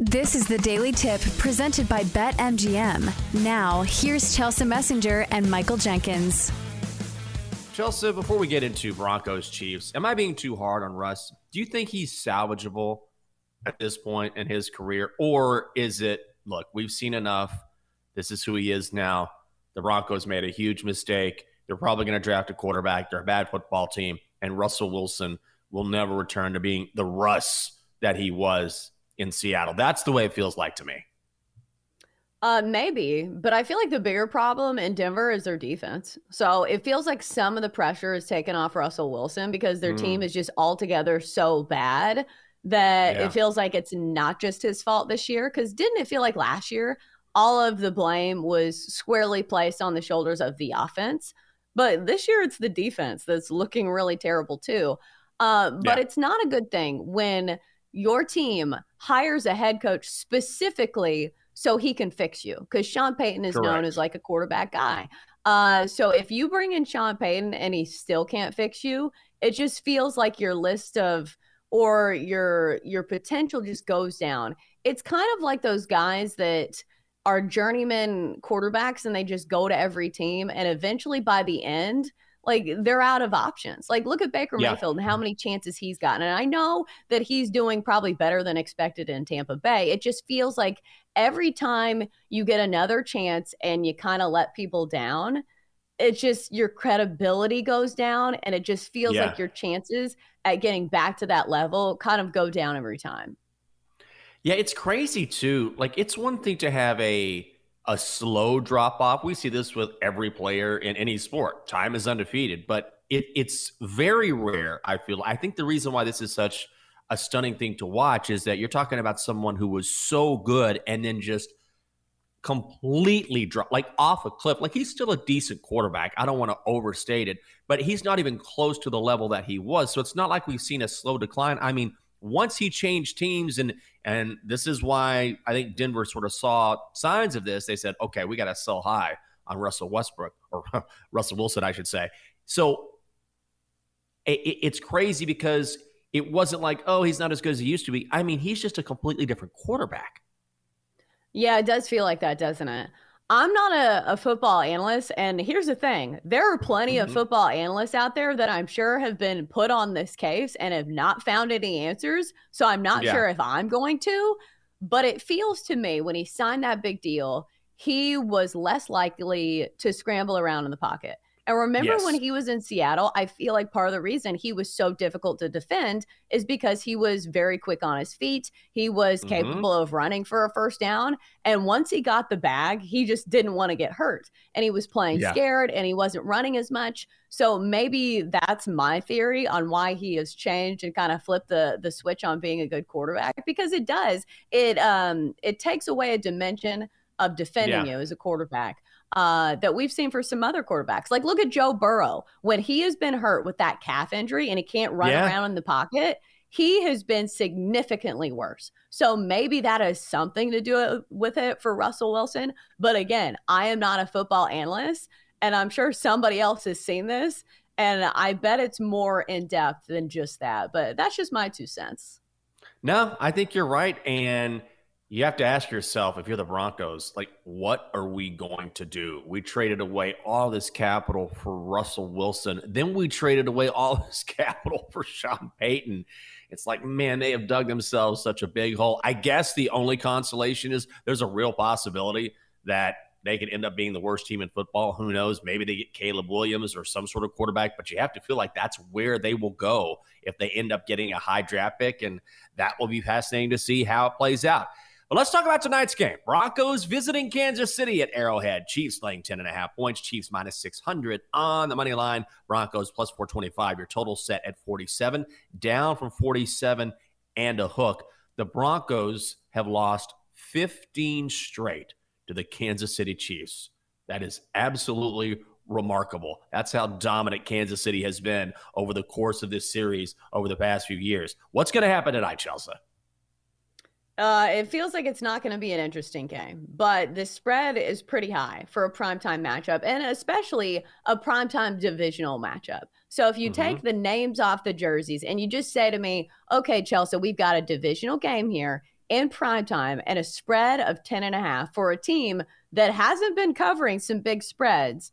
This is the Daily Tip presented by BetMGM. Now, here's Chelsa Messinger and Michael Jenkins. Chelsea, before we get into Broncos Chiefs, am I being too hard on Russ? Do you think he's salvageable at this point in his career? Or is it, look, we've seen enough. This is who he is now. The Broncos made a huge mistake. They're probably going to draft a quarterback. They're a bad football team. And Russell Wilson will never return to being the Russ that he was in Seattle. That's the way it feels like to me. Uh, maybe, but I feel like the bigger problem in Denver is their defense. So it feels like some of the pressure is taken off Russell Wilson because their mm. team is just altogether so bad that yeah. it feels like it's not just his fault this year. Because didn't it feel like last year all of the blame was squarely placed on the shoulders of the offense? But this year it's the defense that's looking really terrible too. Uh, but yeah. it's not a good thing when your team hires a head coach specifically so he can fix you because Sean Payton is Correct. known as like a quarterback guy. Uh, so if you bring in Sean Payton and he still can't fix you, it just feels like your list of or your your potential just goes down. It's kind of like those guys that are journeyman quarterbacks and they just go to every team and eventually by the end like they're out of options. Like look at Baker yeah. Mayfield and how mm-hmm. many chances he's gotten. And I know that he's doing probably better than expected in Tampa Bay. It just feels like every time you get another chance and you kind of let people down, it's just your credibility goes down and it just feels yeah. like your chances at getting back to that level kind of go down every time. Yeah, it's crazy too. Like it's one thing to have a a slow drop off. We see this with every player in any sport. Time is undefeated, but it, it's very rare. I feel. I think the reason why this is such a stunning thing to watch is that you're talking about someone who was so good and then just completely drop like off a cliff. Like he's still a decent quarterback. I don't want to overstate it, but he's not even close to the level that he was. So it's not like we've seen a slow decline. I mean, once he changed teams and and this is why I think Denver sort of saw signs of this. They said, okay, we got to sell high on Russell Westbrook or Russell Wilson, I should say. So it, it's crazy because it wasn't like, oh, he's not as good as he used to be. I mean, he's just a completely different quarterback. Yeah, it does feel like that, doesn't it? I'm not a, a, football analyst. And here's the thing there are plenty mm-hmm. of football analysts out there that I'm sure have been put on this case and have not found any answers. So I'm not yeah. sure if I'm going to. But it feels to me when he signed that big deal, he was less likely to scramble around in the pocket. And remember yes. when he was in Seattle, I feel like part of the reason he was so difficult to defend is because he was very quick on his feet. He was mm-hmm. capable of running for a first down. And once he got the bag, he just didn't want to get hurt. And he was playing yeah. scared and he wasn't running as much. So maybe that's my theory on why he has changed and kind of flipped the the switch on being a good quarterback because it does. It um it takes away a dimension of defending yeah. you as a quarterback uh, that we've seen for some other quarterbacks. Like, look at Joe Burrow. When he has been hurt with that calf injury and he can't run yeah. around in the pocket, he has been significantly worse. So maybe that has something to do with it for Russell Wilson. But again, I am not a football analyst, and I'm sure somebody else has seen this. And I bet it's more in depth than just that. But that's just my two cents. No, I think you're right. And you have to ask yourself if you're the Broncos, like, what are we going to do? We traded away all this capital for Russell Wilson. Then we traded away all this capital for Sean Payton. It's like, man, they have dug themselves such a big hole. I guess the only consolation is there's a real possibility that they could end up being the worst team in football. Who knows? Maybe they get Caleb Williams or some sort of quarterback, but you have to feel like that's where they will go if they end up getting a high draft pick. And that will be fascinating to see how it plays out. But let's talk about tonight's game. Broncos visiting Kansas City at Arrowhead. Chiefs laying 10 and a half points. Chiefs minus 600 on the money line. Broncos plus 425. Your total set at 47, down from 47 and a hook. The Broncos have lost 15 straight to the Kansas City Chiefs. That is absolutely remarkable. That's how dominant Kansas City has been over the course of this series over the past few years. What's going to happen tonight, Chelsa? Uh, it feels like it's not going to be an interesting game, but the spread is pretty high for a primetime matchup and especially a primetime divisional matchup. So if you mm-hmm. take the names off the jerseys and you just say to me, okay, Chelsa, we've got a divisional game here in primetime and a spread of 10 and a half for a team that hasn't been covering some big spreads,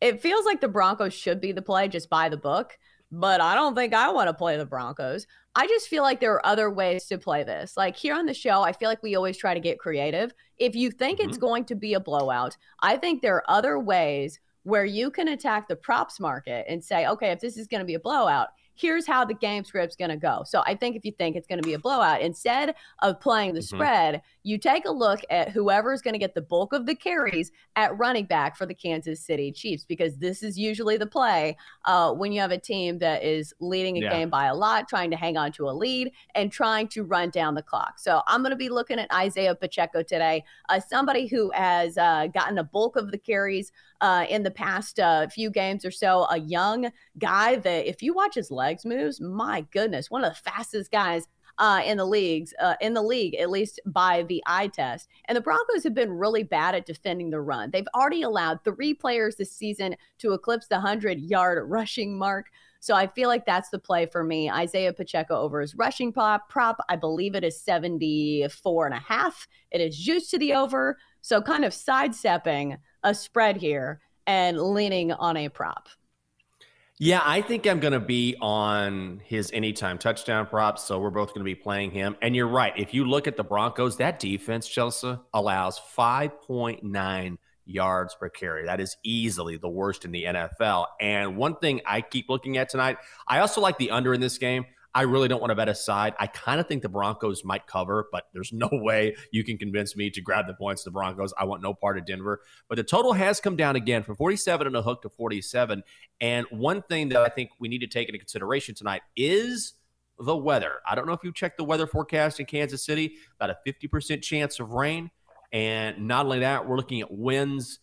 it feels like the Broncos should be the play just by the book but I don't think I want to play the Broncos. I just feel like there are other ways to play this. Like here on the show, I feel like we always try to get creative. If you think mm-hmm. it's going to be a blowout, I think there are other ways where you can attack the props market and say, okay, if this is going to be a blowout, here's how the game script's going to go. So I think if you think it's going to be a blowout, instead of playing the mm-hmm. spread, you take a look at whoever's going to get the bulk of the carries at running back for the Kansas City Chiefs, because this is usually the play uh, when you have a team that is leading a yeah. game by a lot, trying to hang on to a lead and trying to run down the clock. So I'm going to be looking at Isaiah Pacheco today, uh, somebody who has uh, gotten a bulk of the carries uh, in the past uh, few games or so. A young guy that, if you watch his legs moves, my goodness, one of the fastest guys uh, in the leagues, uh, in the league, at least by the eye test. And the Broncos have been really bad at defending the run. They've already allowed three players this season to eclipse the 100 yard rushing mark. So I feel like that's the play for me. Isaiah Pacheco over his rushing prop. prop I believe it is 74 and a half. It is juiced to the over. So kind of sidestepping a spread here and leaning on a prop. Yeah, I think I'm going to be on his anytime touchdown props. So we're both going to be playing him. And you're right. If you look at the Broncos, that defense, Chelsa, allows 5.9 yards per carry. That is easily the worst in the NFL. And one thing I keep looking at tonight, I also like the under in this game. I really don't want to bet a side. I kind of think the Broncos might cover, but there's no way you can convince me to grab the points of the Broncos. I want no part of Denver. But the total has come down again from 47 and a hook to 47. And one thing that I think we need to take into consideration tonight is the weather. I don't know if you checked the weather forecast in Kansas City, about a 50% chance of rain. And not only that, we're looking at winds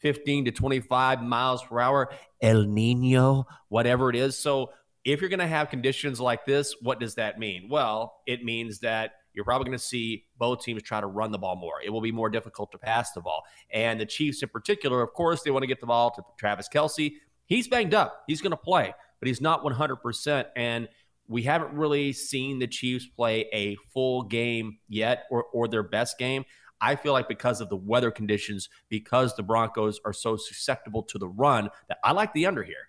15 to 25 miles per hour, El Nino, whatever it is. So if you're going to have conditions like this, what does that mean? Well, it means that you're probably going to see both teams try to run the ball more. It will be more difficult to pass the ball. And the Chiefs, in particular, of course, they want to get the ball to Travis Kelce. He's banged up. He's going to play, but he's not 100%. And we haven't really seen the Chiefs play a full game yet or, or their best game. I feel like because of the weather conditions, because the Broncos are so susceptible to the run, that I like the under here.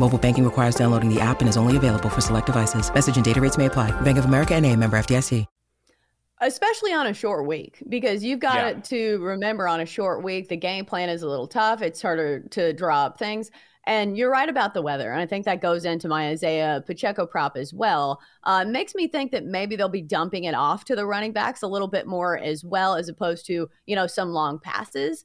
Mobile banking requires downloading the app and is only available for select devices. Message and data rates may apply. Bank of America and a member FDIC. Especially on a short week, because you've got yeah. to remember on a short week, the game plan is a little tough. It's harder to draw up things. And you're right about the weather. And I think that goes into my Isaiah Pacheco prop as well. Uh, makes me think that maybe they'll be dumping it off to the running backs a little bit more as well, as opposed to, you know, some long passes.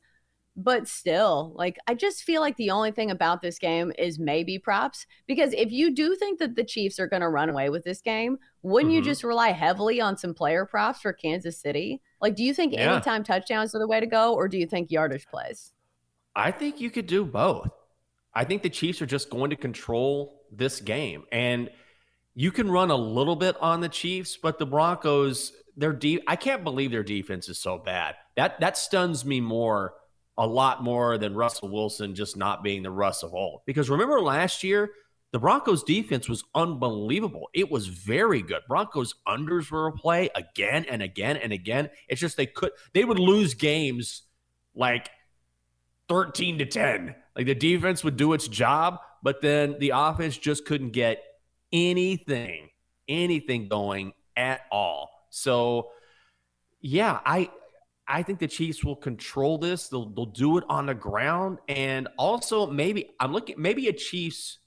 But still, like I just feel like the only thing about this game is maybe props. Because if you do think that the Chiefs are going to run away with this game, wouldn't mm-hmm. you just rely heavily on some player props for Kansas City? Like, do you think yeah. anytime touchdowns are the way to go, or do you think yardage plays? I think you could do both. I think the Chiefs are just going to control this game. And you can run a little bit on the Chiefs, but the Broncos, their deep I can't believe their defense is so bad. That that stuns me more a lot more than Russell Wilson just not being the Russ of old. Because remember last year, the Broncos defense was unbelievable. It was very good. Broncos unders were a play again and again and again. It's just they could they would lose games like 13 to 10. Like the defense would do its job, but then the offense just couldn't get anything, anything going at all. So yeah, I I think the Chiefs will control this. They'll they'll do it on the ground, and also maybe I'm looking maybe a Chiefs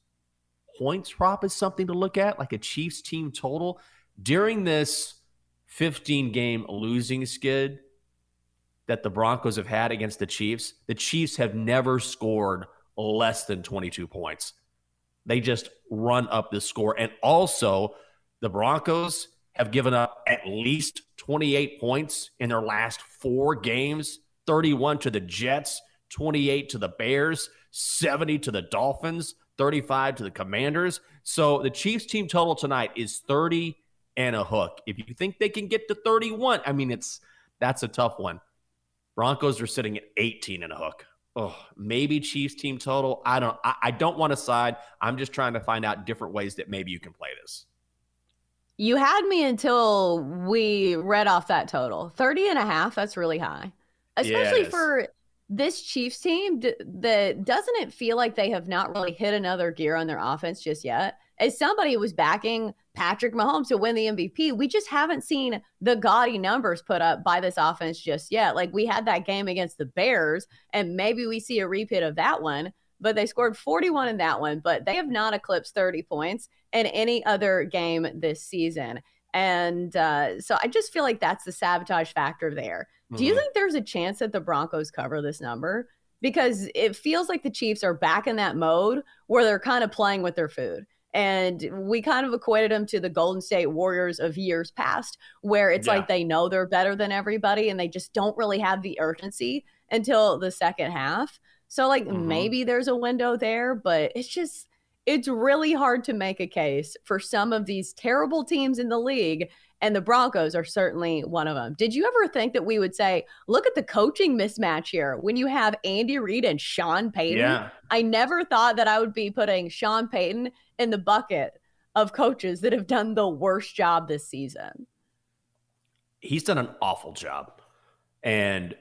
points prop is something to look at, like a Chiefs team total during this 15 game losing skid that the Broncos have had against the Chiefs. The Chiefs have never scored less than 22 points. They just run up the score, and also the Broncos have given up at least 28 points in their last four games 31 to the Jets, 28 to the Bears, 70 to the Dolphins, 35 to the Commanders. So the Chiefs team total tonight is 30 and a hook. If you think they can get to 31, I mean, it's that's a tough one. Broncos are sitting at 18 and a hook. Oh, maybe Chiefs team total. I don't I, I don't want to side. I'm just trying to find out different ways that maybe you can play this. You had me until we read off that total. 30 and a half, that's really high. Especially yes. for this Chiefs team that doesn't it feel like they have not really hit another gear on their offense just yet? As somebody was backing Patrick Mahomes to win the MVP, we just haven't seen the gaudy numbers put up by this offense just yet. Like we had that game against the Bears, and maybe we see a repeat of that one but they scored 41 in that one, but they have not eclipsed 30 points in any other game this season. And uh, so I just feel like that's the sabotage factor there. Mm-hmm. Do you mm-hmm. think there's a chance that the Broncos cover this number? Because it feels like the Chiefs are back in that mode where they're kind of playing with their food. And we kind of equated them to the Golden State Warriors of years past, where it's yeah. like they know they're better than everybody and they just don't really have the urgency until the second half. So like mm-hmm. maybe there's a window there, but it's just it's really hard to make a case for some of these terrible teams in the league and the Broncos are certainly one of them. Did you ever think that we would say, look at the coaching mismatch here when you have Andy Reid and Sean Payton? Yeah. I never thought that I would be putting Sean Payton in the bucket of coaches that have done the worst job this season. He's done an awful job. And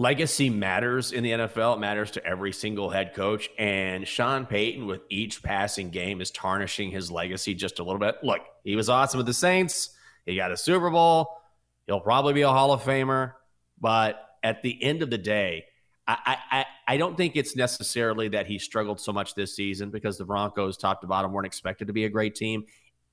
legacy matters in the NFL. It matters to every single head coach. And Sean Payton, with each passing game, is tarnishing his legacy just a little bit. Look, he was awesome with the Saints. He got a Super Bowl. He'll probably be a Hall of Famer. But at the end of the day, I, I, I don't think it's necessarily that he struggled so much this season because the Broncos, top to bottom, weren't expected to be a great team.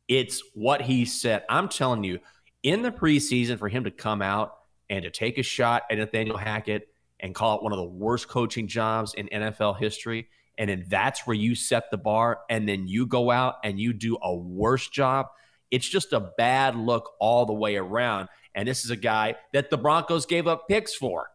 It's what he said. I'm telling you, in the preseason, for him to come out and to take a shot at Nathaniel Hackett and call it one of the worst coaching jobs in NFL history. And then that's where you set the bar, and then you go out and you do a worse job. It's just a bad look all the way around. And this is a guy that the Broncos gave up picks for.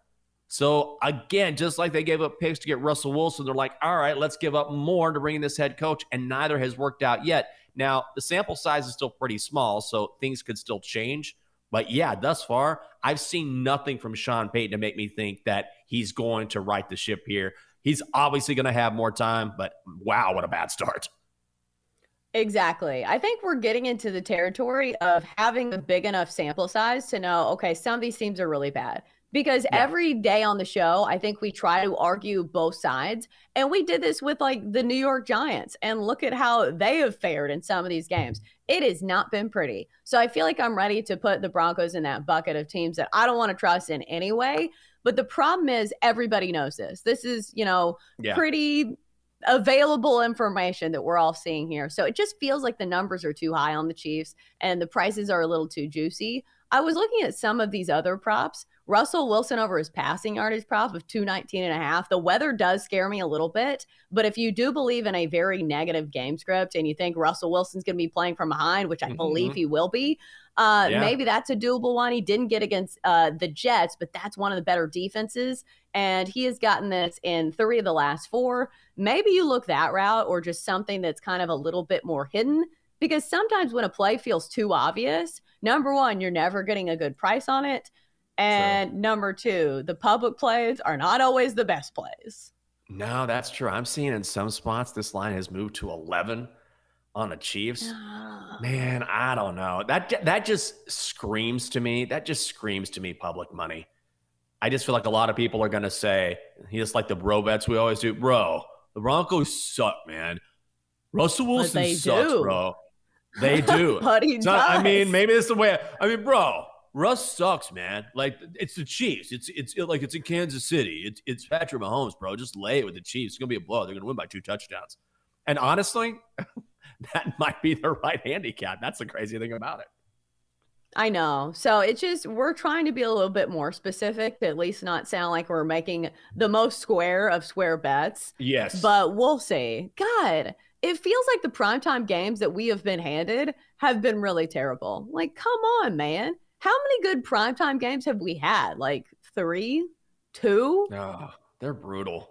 So again, just like they gave up picks to get Russell Wilson, they're like, all right, let's give up more to bring in this head coach, and neither has worked out yet. Now the sample size is still pretty small, so things could still change. But yeah, thus far, I've seen nothing from Sean Payton to make me think that he's going to right the ship here. He's obviously going to have more time, but wow, what a bad start. Exactly. I think we're getting into the territory of having a big enough sample size to know, okay, some of these teams are really bad because yeah. every day on the show, I think we try to argue both sides. And we did this with like the New York Giants. And look at how they have fared in some of these games. It has not been pretty. So I feel like I'm ready to put the Broncos in that bucket of teams that I don't want to trust in anyway. But the problem is, everybody knows this. This is, you know, yeah. pretty available information that we're all seeing here. So it just feels like the numbers are too high on the Chiefs and the prices are a little too juicy. I was looking at some of these other props Russell Wilson over his passing yardage props of 219 and a half. The weather does scare me a little bit, but if you do believe in a very negative game script and you think Russell Wilson's going to be playing from behind, which I mm-hmm. believe he will be, uh, yeah. maybe that's a doable one. He didn't get against uh, the Jets, but that's one of the better defenses. And he has gotten this in three of the last four. Maybe you look that route or just something that's kind of a little bit more hidden because sometimes when a play feels too obvious, number one, you're never getting a good price on it. And true. number two, the public plays are not always the best plays. No, that's true. I'm seeing in some spots this line has moved to 11 on the Chiefs. Ah. Man, I don't know. That that just screams to me. That just screams to me public money. I just feel like a lot of people are going to say, just like the bro bets we always do, bro. The Broncos suck, man. Russell Wilson sucks, do. bro. They do. but he so, does. I mean, maybe this is the way. I mean, bro, Russ sucks, man. Like it's the Chiefs. It's it's like it's in Kansas City. It's it's Patrick Mahomes, bro. Just lay it with the Chiefs. It's gonna be a blow. They're gonna win by two touchdowns. And honestly, that might be the right handicap. That's the crazy thing about it. I know. So it's just we're trying to be a little bit more specific to at least not sound like we're making the most square of square bets. Yes. But we'll see. God, it feels like the primetime games that we have been handed have been really terrible. Like, come on, man. How many good primetime games have we had? Like three, two? Oh, they're brutal.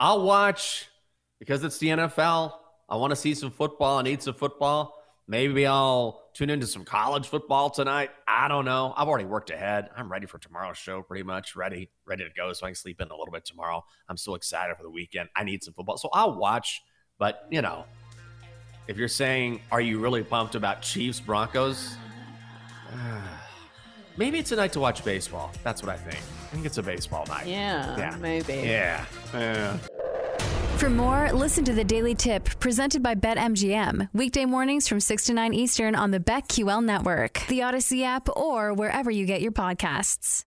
I'll watch because it's the NFL. I want to see some football. I need some football. Maybe I'll tune into some college football tonight. I don't know. I've already worked ahead. I'm ready for tomorrow's show, pretty much ready, ready to go. So I can sleep in a little bit tomorrow. I'm so excited for the weekend. I need some football, so I'll watch. But you know, if you're saying, are you really pumped about Chiefs Broncos? Maybe it's a night to watch baseball. That's what I think. I think it's a baseball night. Yeah, yeah. maybe. Yeah. yeah. For more, listen to the Daily Tip presented by BetMGM. Weekday mornings from 6 to 9 Eastern on the BetQL network, the Audacy app, or wherever you get your podcasts.